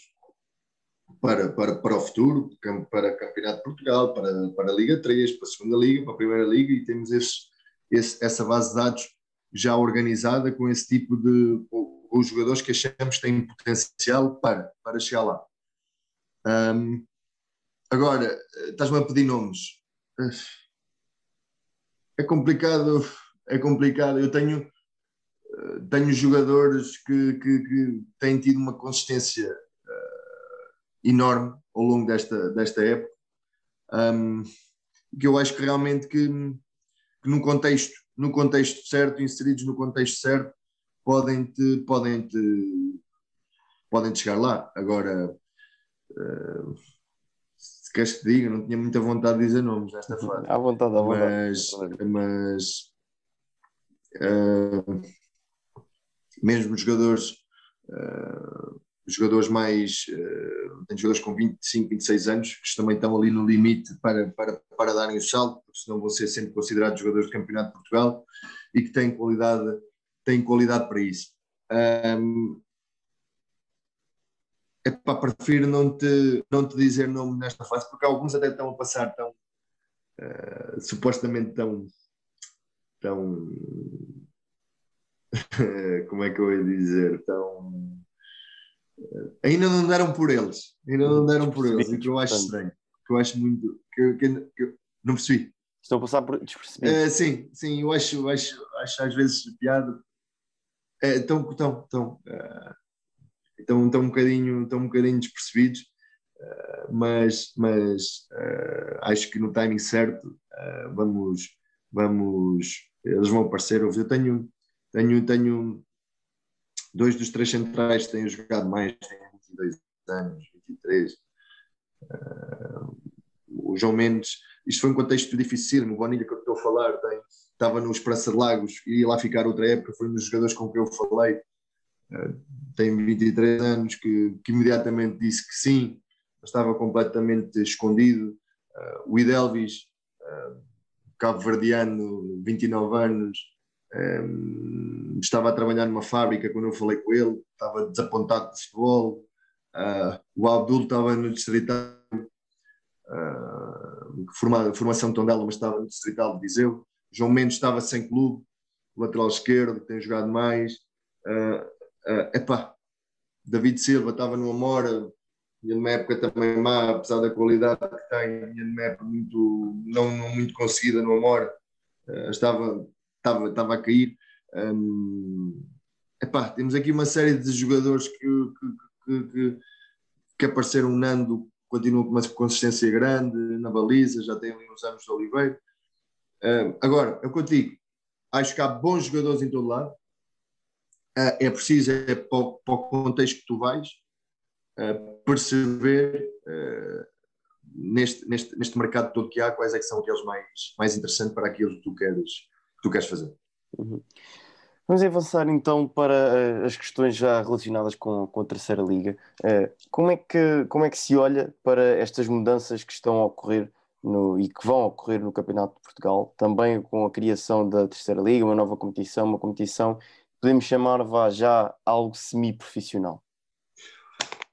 para, para, para o futuro, para Campeonato de Portugal, para, para a Liga 3, para a Segunda Liga, para a Primeira Liga e temos esse, esse, essa base de dados já organizada com esse tipo de com os jogadores que achamos têm potencial para, para chegar lá. Um, agora, eh, estás-me a pedir nomes. É complicado, é complicado. Eu tenho, eh, tenho jogadores que, que, que têm tido uma consistência uh, enorme ao longo desta, desta época, um, que eu acho que realmente que, que no contexto, no contexto certo, inseridos no contexto certo, podem te, podem te, podem -te chegar lá. Agora, uh, se queres que te diga, não tinha muita vontade de dizer nomes nesta uhum. fase. À vontade, à vontade. Mas, mas uh, mesmo jogadores, uh, jogadores mais. Uh, tem jogadores com 25, 26 anos que também estão ali no limite para, para, para darem o salto, porque senão vão ser sempre considerados jogadores de Campeonato de Portugal e que têm qualidade têm qualidade para isso. Um, epá, prefiro não te, não te dizer nome nesta fase, porque alguns até estão a passar tão uh, supostamente tão tão como é que eu ia dizer tão ainda não deram por eles ainda não deram por eles e que eu acho estranho que eu acho muito que, que, que não percebi Estão a passar por despercebidos. Uh, sim, sim, eu acho, acho, acho às vezes piada estão, estão, estão, estão, estão, um bocadinho, estão um bocadinho despercebidos, uh, mas, mas uh, acho que no timing certo uh, vamos, vamos, eles vão aparecer. Eu tenho, tenho, tenho dois dos três centrais têm jogado mais, têm 22 anos, 23. o João Mendes, isto foi um contexto difícil, o Bonilha que eu estou a falar tem estava no Esperança de Lagos ia lá ficar outra época, foi um dos jogadores com quem eu falei, uh, tem 23 anos, que, que, imediatamente disse que sim, estava completamente escondido. Uh, o Idelvis, uh, cabo-verdiano, 29 anos, um, estava a trabalhar numa fábrica quando eu falei com ele, estava desapontado de futebol. Uh, o Abdul estava no distrital, uh, forma, formação Tondela, mas estava no distrital de Viseu. João Mendes estava sem clube, lateral esquerdo, tem jogado mais. Uh, uh, epá, David Silva estava no Amora, e numa época também má, apesar da qualidade que tem, e numa época muito, não, não muito conseguida no Amora, uh, estava, estava, estava a cair. Um, epá, temos aqui uma série de jogadores que, que, que, que, apareceram. Nando continua com uma consistência grande na baliza, já tem ali uns anos de Oliveira. Uh, agora, é eu digo, acho que há bons jogadores em todo lado, uh, é preciso, é para o, para o, contexto que tu vais, uh, perceber neste, neste, neste mercado todo que há, quais é que são aqueles mais, mais interessantes para aquilo que tu queres, que tu queres fazer. Uhum. Vamos avançar então para as questões já relacionadas com, com a terceira liga. como, é que, como é que se olha para estas mudanças que estão a ocorrer no, e que vão ocorrer no Campeonato de Portugal, também com a criação da Terceira Liga, uma nova competição, uma competição podemos chamar vá já algo semi-profissional.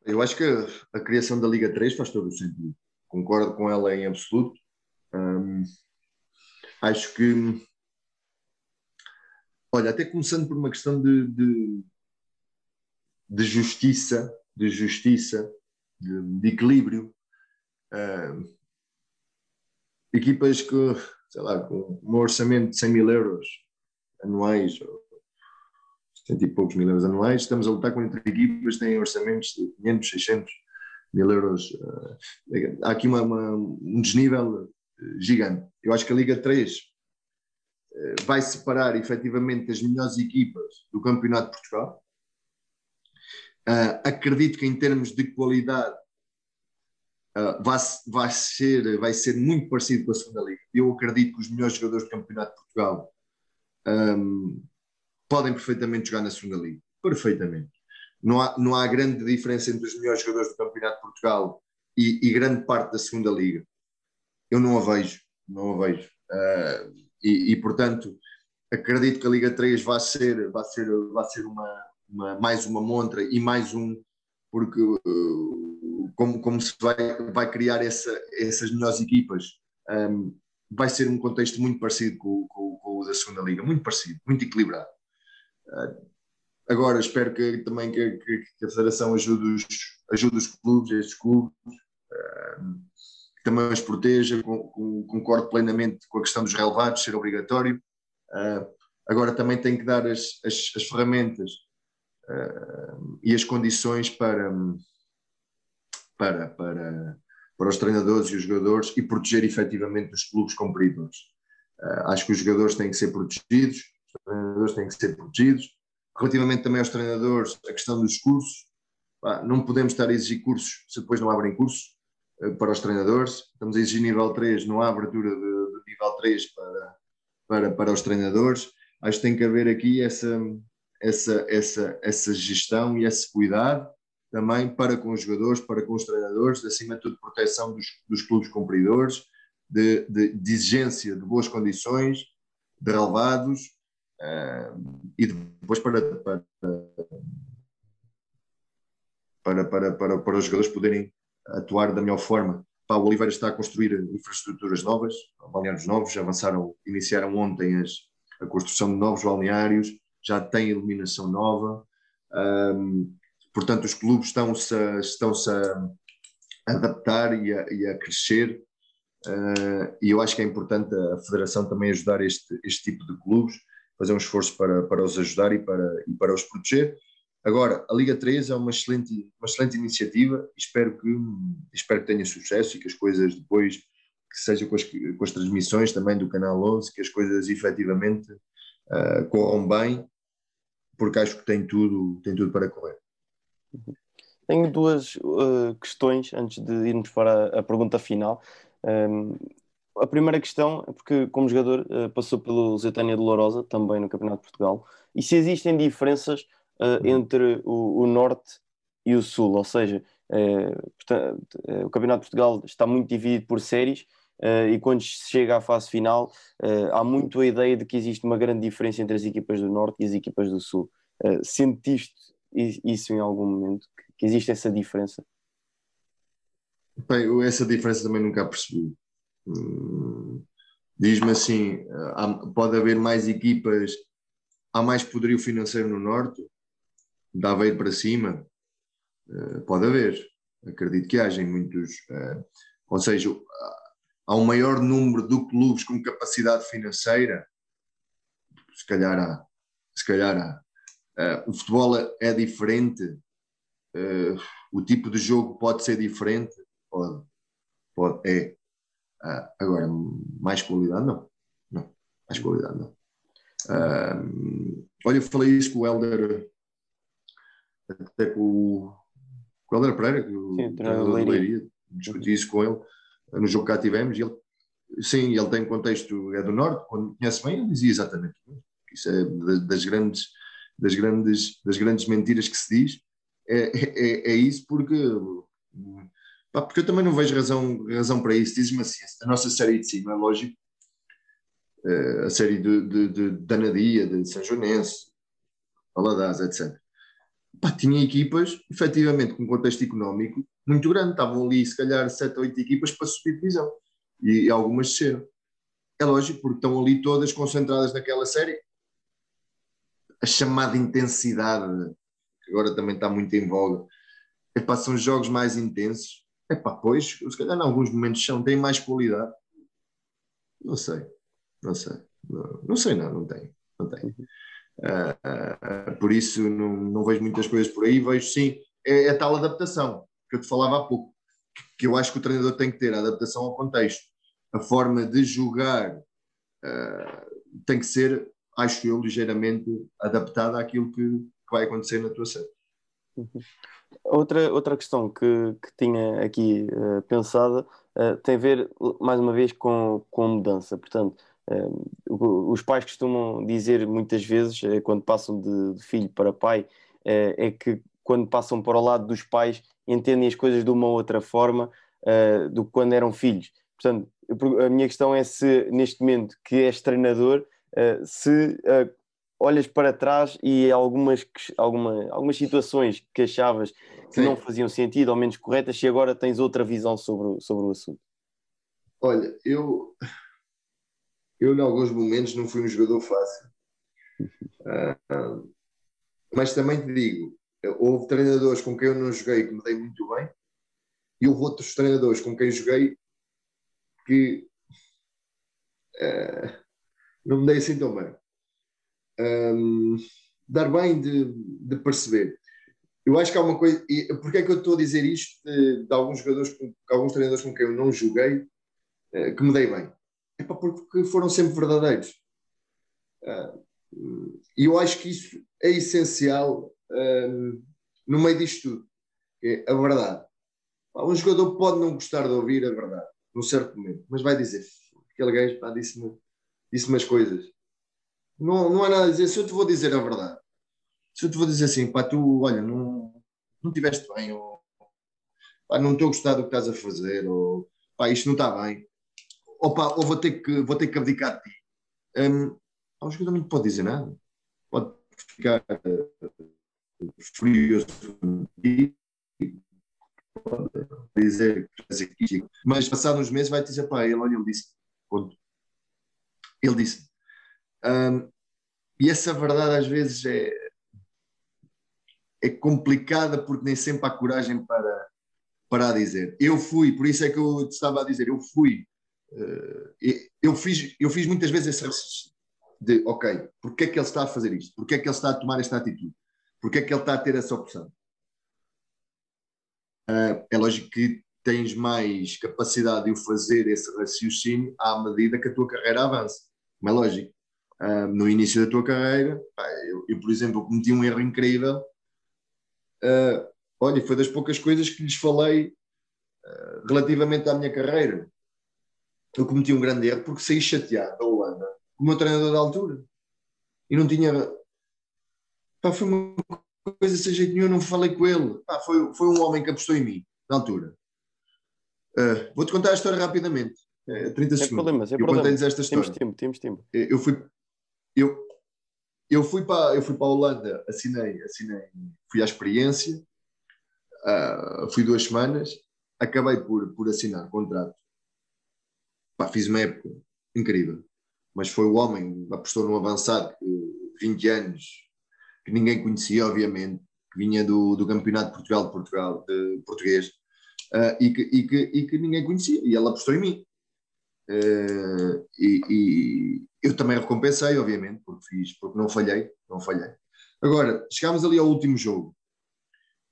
Eu acho que a, criação da Liga 3 faz todo o sentido. Concordo com ela em absoluto. Hum, acho que, olha, até começando por uma questão de, de, de justiça, de justiça, de, de equilíbrio. Hum, equipas que, sei lá, com um orçamento de 100 mil euros anuais, ou 100 e poucos mil euros anuais, estamos a lutar contra equipas que têm orçamentos de 500, 600 mil euros. Eh, há aqui uma, uma, um desnível eh, gigante. Eu acho que a Liga 3 eh, vai separar efetivamente as melhores equipas do Campeonato de Portugal. Uh, acredito que em termos de qualidade uh, vai, vai, ser, vai ser muito parecido com a segunda liga. Eu acredito que os melhores jogadores do Campeonato de Portugal um, podem perfeitamente jogar na segunda liga. Perfeitamente. Não há, não há grande diferença entre os melhores jogadores do Campeonato de Portugal e, e grande parte da segunda liga. Eu não a vejo, não a vejo. Uh, e, e, portanto, acredito que a Liga 3 vai ser, vai ser, vai ser uma, uma mais uma montra e mais um, porque uh, como, como se vai, vai criar essa, essas melhores equipas, um, vai ser um contexto muito parecido com, com, com, o da segunda liga, muito parecido, muito equilibrado. Uh, agora espero que também que, que, que, a Federação ajude os, ajude os clubes, estes clubes, uh, também os proteja, com, com, concordo plenamente com a questão dos relevados, ser obrigatório. Uh, agora também tem que dar as, as, as ferramentas uh, e as condições para, para, para, para os treinadores e os jogadores e proteger efetivamente os clubes cumpridores. Uh, acho que os jogadores têm que ser protegidos, os treinadores têm que ser protegidos. Relativamente também aos treinadores, a questão dos cursos, não podemos estar a exigir cursos se depois não abrem cursos para os treinadores. Estamos a exigir nível 3, não há abertura de, de nível 3 para, para, para os treinadores. Acho que tem que haver aqui essa, essa, essa, essa gestão e esse cuidado também para com os jogadores, para com os treinadores, acima de tudo proteção dos, dos clubes cumpridores, de, de, de, exigência de boas condições, de relevados uh, e depois para, para, para, para, para, para os jogadores poderem atuar da melhor forma. Pá, o Oliveira está a construir infraestruturas novas, balneários novos, avançaram, iniciaram ontem as, a construção de novos balneários, já tem iluminação nova. Um, portanto, os clubes estão-se a, estão a adaptar e a, e a crescer. Uh, e eu acho que é importante a Federação também ajudar este, este tipo de clubes, fazer um esforço para, para os ajudar e para, e para os proteger. Agora, a Liga 3 é uma excelente, uma excelente iniciativa espero que, espero que tenha sucesso e que as coisas depois, que seja com as, com as transmissões também do Canal 11, que as coisas efetivamente uh, corram bem, porque acho que tem tudo, tem tudo para correr. Tenho duas uh, questões antes de irmos para a, a pergunta final. Um, a primeira questão é porque, como jogador, uh, passou pelo Zetânia de Lourosa, também no Campeonato de Portugal, e se existem diferenças uh, entre o, o, Norte e o Sul, ou seja, portanto, o Campeonato de Portugal está muito dividido por séries, e quando se chega à fase final, há muito a ideia de que existe uma grande diferença entre as equipas do Norte e as equipas do Sul. sentiste isso em algum momento? Que existe essa diferença? Bem, essa diferença também nunca percebi. Hum, Diz-me assim: há, pode haver mais equipas, há mais poderio financeiro no Norte, da Aveiro para cima? Uh, pode haver, acredito que haja muitos. Uh, ou seja, há um maior número de clubes com capacidade financeira? Se calhar há. Se calhar há. Uh, o futebol é diferente, uh, o tipo de jogo pode ser diferente, pode, pode é. Uh, agora, mais qualidade não, não, mais qualidade não. olha, eu falei isso com o Helder, até com o, com o Helder Pereira, que o treinador Leiria, discuti isso com ele no jogo que cá tivemos, e ele, sim, ele tem contexto, é do Norte, quando conhece bem, ele dizia exatamente isso é das grandes das grandes, das grandes mentiras que se diz, é, é, é isso porque, pá, porque eu também não vejo razão, razão para isso. Diz-me assim, a nossa série de cima, é lógico, eh, a série de, de, de Danadia, de São Joanense, etc. Pá, tinha equipas, efetivamente, com contexto económico muito grande. Estavam ali, se calhar, sete ou oito equipas para subir divisão. E, e algumas desceram. É lógico, porque estão ali todas concentradas naquela série a chamada intensidade, que agora também está muito em voga. Epá, são jogos mais intensos. Epá, pois, se calhar em alguns momentos são, têm mais qualidade. Não sei, não sei. Não, não sei não, não tem. Não tem. Uh, uh, por isso não, não vejo muitas coisas por aí, vejo sim, é, é tal adaptação que eu te falava há pouco, que eu acho que o treinador tem que ter, a adaptação ao contexto. A forma de jogar uh, tem que ser acho eu, ligeiramente adaptada àquilo que, que vai acontecer na tua série. Uhum. Outra, outra questão que, que tinha aqui uh, pensada uh, tem a ver, mais uma vez, com, com mudança. Portanto, os pais costumam dizer muitas vezes, quando passam de, filho para pai, é que quando passam para o lado dos pais entendem as coisas de uma outra forma do que quando eram filhos. Portanto, a minha questão é se neste momento que és treinador, se olhas para trás e algumas, alguma, algumas situações que achavas que Sim. não faziam sentido ou menos corretas, se agora tens outra visão sobre, sobre o assunto? Olha, eu, eu em alguns momentos não fui um jogador fácil. Uh, mas também te digo, houve treinadores com quem eu não joguei que me dei muito bem, e houve outros treinadores com quem joguei que uh, não me dei assim tão bem. Um, dar bem de, de, perceber. Eu acho que há uma coisa. Porque é que eu estou a dizer isto de, de alguns jogadores, com, alguns treinadores com quem eu não joguei, uh, que me dei bem? Porque foram sempre verdadeiros. Uh, e eu acho que isso é essencial uh, no meio disto tudo. É a verdade. Um jogador pode não gostar de ouvir a verdade, num certo momento, mas vai dizer: aquele gajo disse-me disse umas coisas. Não, não há nada a dizer. Se eu te vou dizer a verdade, se eu te vou dizer assim, pá, tu, olha, não, não tiveste bem, ou pá, não estou a gostar do que estás a fazer, ou pá, isto não está bem, ou, pá, ou vou, ter que, vou ter que abdicar de ti. Um, o jogador não pode dizer nada. Pode ficar uh, furioso pode dizer mas passados uns meses vai dizer, pá, ele, olha, ele disse. Ele disse. Um, e essa verdade às vezes é, é complicada porque nem sempre há coragem para, para a dizer. Eu fui, por isso é que eu estava a dizer, eu fui, eu, fiz, eu fiz muitas vezes esse raciocínio de, ok, porque é que ele está a fazer isto? Porque é que ele está a tomar esta atitude? Porque é que ele está a ter essa opção? Uh, é lógico que tens mais capacidade de o fazer esse raciocínio à medida que a tua carreira avança. Como é lógico. Uh, no início da tua carreira, eu, eu, por exemplo, cometi um erro incrível. Olha, foi das poucas coisas que lhes falei relativamente à minha carreira. Eu cometi um grande erro porque saí chateado da Holanda com o meu treinador da altura. E não tinha. Pá, foi uma coisa sem jeito nenhum, eu não falei com ele. Pá, foi, foi um homem que apostou em mim, na altura. Uh, Vou-te contar a história rapidamente. É, 30 segundos. Problemas, é eu contei-lhes esta história. Temos tempo, temos tempo. Eu fui, eu, eu fui para eu fui para a Holanda, assinei, assinei, fui à experiência, uh, fui duas semanas, acabei por, por assinar contrato. Pá, fiz uma época incrível, mas foi o homem, apostou num avançado de 20 anos, que ninguém conhecia, obviamente, que vinha do, do Campeonato de Portugal de Portugal, de português, uh, e, que, e, que, e que ninguém conhecia, e ela apostou em mim. Uh, e, e, eu também recompensei, obviamente, porque fiz, porque não falhei, não falhei. Agora, chegámos ali ao último jogo.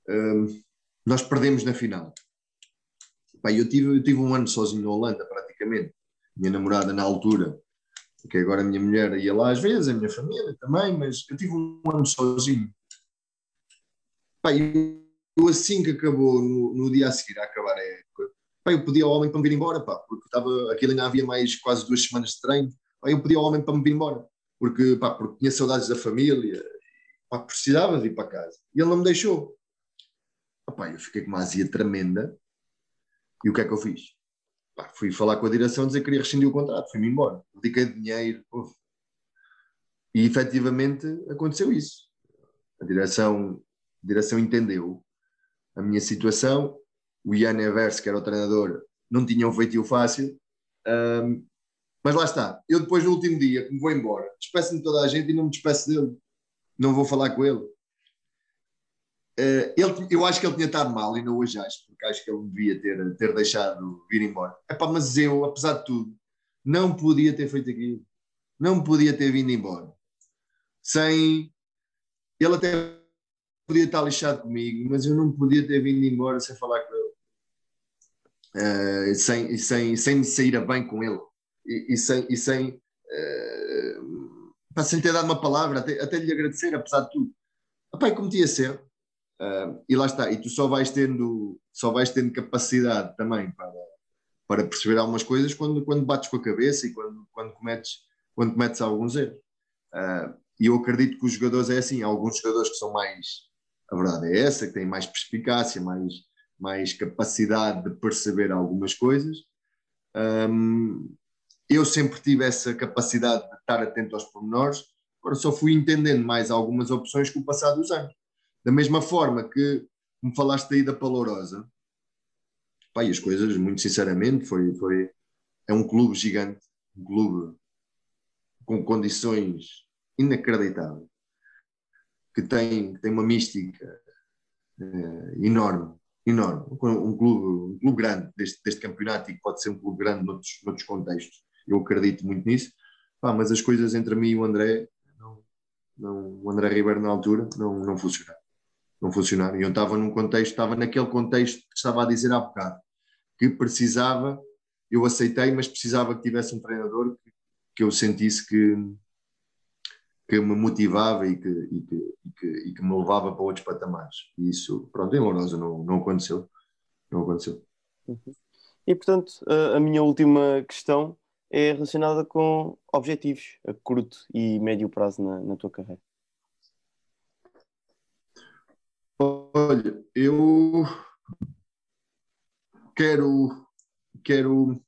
Uh, nós perdemos na final. Pai, eu, tive, eu tive um ano sozinho na Holanda, praticamente. Minha namorada, na altura, porque agora a minha mulher ia lá às vezes, a minha família também, mas eu tive um ano sozinho. Pai, eu assim que acabou, no, no dia a seguir, a acabar a época, pá, eu pedi ao homem para me vir embora, pá, porque estava, aquilo ainda havia mais quase duas semanas de treino, pá, eu pedi ao homem para me vir embora, porque, pá, porque tinha saudades da família, pá, precisava de ir para casa, e ele não me deixou. Pá, eu fiquei com uma azia tremenda, e o que é que eu fiz? Pá, fui falar com a direção, dizer que queria rescindir o contrato, fui-me embora, dediquei dinheiro, e efetivamente aconteceu isso. A direção, a direção entendeu a minha situação, o Ian Evers, que era o treinador, não tinha um feitio fácil. Um, mas lá está, eu depois no último dia, me vou embora, despeço-me de toda a gente e não me despeço dele. Não vou falar com ele. Uh, ele eu acho que ele tinha estado mal e não hoje acho, porque acho que ele devia ter, ter deixado vir embora. Epá, mas eu, apesar de tudo, não podia ter feito aquilo. Não podia ter vindo embora. Sem. Ele até podia estar lixado comigo, mas eu não podia ter vindo embora sem falar com ele. Uh, sem, sem, sem me sair a bem com ele. E, e sem, e sem, uh, sem ter dado uma palavra, até, até lhe agradecer, apesar de tudo. Pai, cometi esse erro. Uh, e lá está. E tu só vais tendo, só vais tendo capacidade também para, para perceber algumas coisas quando, quando bates com a cabeça e quando, quando, cometes, quando cometes alguns erros. Uh, e eu acredito que os jogadores é assim. Há alguns jogadores que são mais a verdade é essa, que tem mais perspicácia, mais, mais capacidade de perceber algumas coisas. Um, eu sempre tive essa capacidade de estar atento aos pormenores, agora só fui entendendo mais algumas opções com o passar dos anos. Da mesma forma que, como falaste aí da Palorosa, pá, e as coisas, muito sinceramente, foi, foi, é um clube gigante, um clube com condições inacreditáveis que tem, tem uma mística uh, enorme. enorme. Um clube, um clube grande deste, deste campeonato e que pode ser um clube grande noutros, noutros contextos. Eu acredito muito nisso. Pá, mas as coisas entre mim e o André, não, não, o André Ribeiro na altura, não, não funcionaram. Não funcionaram. E eu estava num contexto, estava naquele contexto que estava a dizer há bocado, que precisava, eu aceitei, mas precisava que tivesse um treinador que, que eu sentisse que, que me motivava e que, e que, e que, e que me levava para outros patamares. E isso, pronto, em Lourosa não, não aconteceu. Não aconteceu. Uhum. E, portanto, a, a, minha última questão é relacionada com objetivos a curto e médio prazo na, na tua carreira. Olha, eu quero, quero,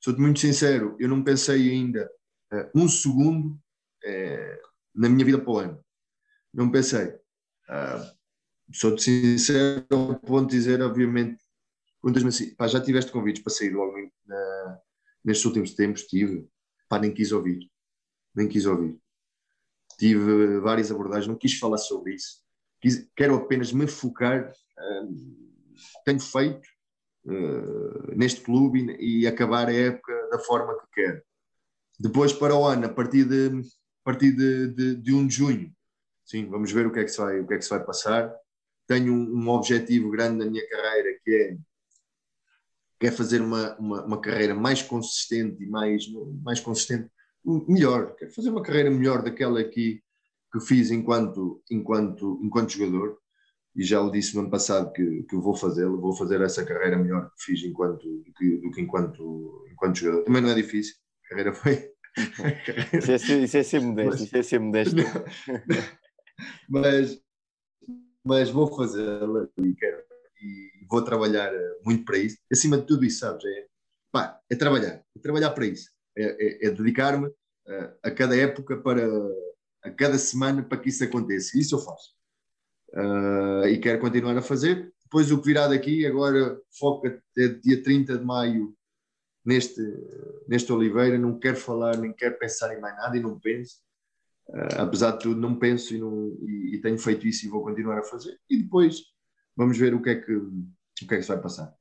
sou-te muito sincero, eu não pensei ainda uh, um segundo uh, na minha vida para o ano. Não pensei. Uh, sou-te sincero ao ponto dizer, obviamente, perguntas-me assim, pá, já tiveste convites para sair logo na, nestes últimos tempos? Tive. Pá, nem quis ouvir. Nem quis ouvir. Tive várias abordagens, não quis falar sobre isso. Quero apenas me focar. Uh, tenho feito uh, neste clube e, e, acabar a época da forma que quero. Depois, para o ano, a partir de a partir de, de, de 1 de junho. Sim, vamos ver o que é que se vai, o que é que se vai passar. Tenho um, um objetivo grande na minha carreira que é, que é fazer uma, uma, uma, carreira mais consistente e mais, mais consistente, melhor. Quero fazer uma carreira melhor daquela que, que fiz enquanto, enquanto, enquanto jogador. E já lhe disse no ano passado que, que vou fazê-lo, vou fazer essa carreira melhor que fiz enquanto, do que, do que enquanto, enquanto jogador. Também não é difícil, a carreira foi, isso, é ser, isso é ser modesto, mas, isso é ser modesto. mas, mas vou fazê-la e, e vou trabalhar muito para isso. Acima de tudo isso, sabes? É, pá, é trabalhar, é trabalhar para isso. É, é, é dedicar-me a, a, cada época para a cada semana para que isso aconteça. Isso eu faço. Uh, e quero continuar a fazer. Depois o que virá daqui, agora foca até dia 30 de maio neste, neste Oliveira, não quero falar, nem quero pensar em mais nada e não penso. Uh, apesar de tudo, não penso e, não, e, e, tenho feito isso e vou continuar a fazer. E depois vamos ver o que é que, o que, é que se vai passar.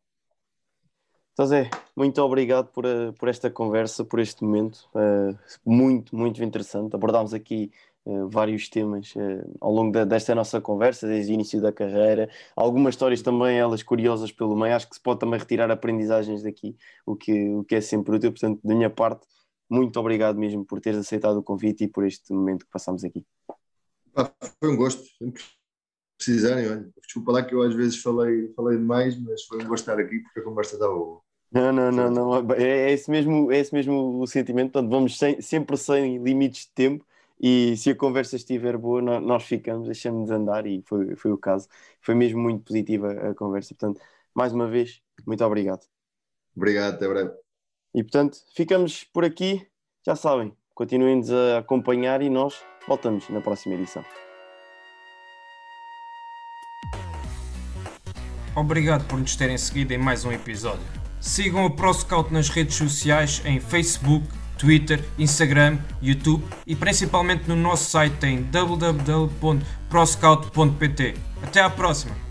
Então, Zé, muito obrigado por, eh, por esta conversa, por este momento. Uh, muito, muito interessante. Abordámos aqui eh, vários temas uh, ao longo desta nossa conversa, desde o início da carreira, algumas histórias também, elas curiosas pelo meio, acho que se pode também retirar aprendizagens daqui, o que, o que é sempre útil, portanto, da minha parte, muito obrigado mesmo por teres aceitado o convite e por este momento que passamos aqui. Foi um gosto, precisarem, olha, desculpa lá que eu às vezes falei, falei demais, mas foi um gosto estar aqui porque a conversa está boa. Não, não, não, não. É, é, esse mesmo, é esse mesmo o sentimento. Portanto, vamos sem, sempre sem limites de tempo e se a conversa estiver boa, nós ficamos, deixamos de andar e foi, foi o caso. Foi mesmo muito positiva a conversa. Portanto, mais uma vez, muito obrigado. Obrigado, até breve. E portanto, ficamos por aqui. Já sabem, continuem-nos a acompanhar e nós voltamos na próxima edição. Obrigado por nos terem seguido em mais um episódio. Sigam o ProScout nas redes sociais em Facebook, Twitter, Instagram, YouTube e principalmente no nosso site em www.proscout.pt. Até à próxima!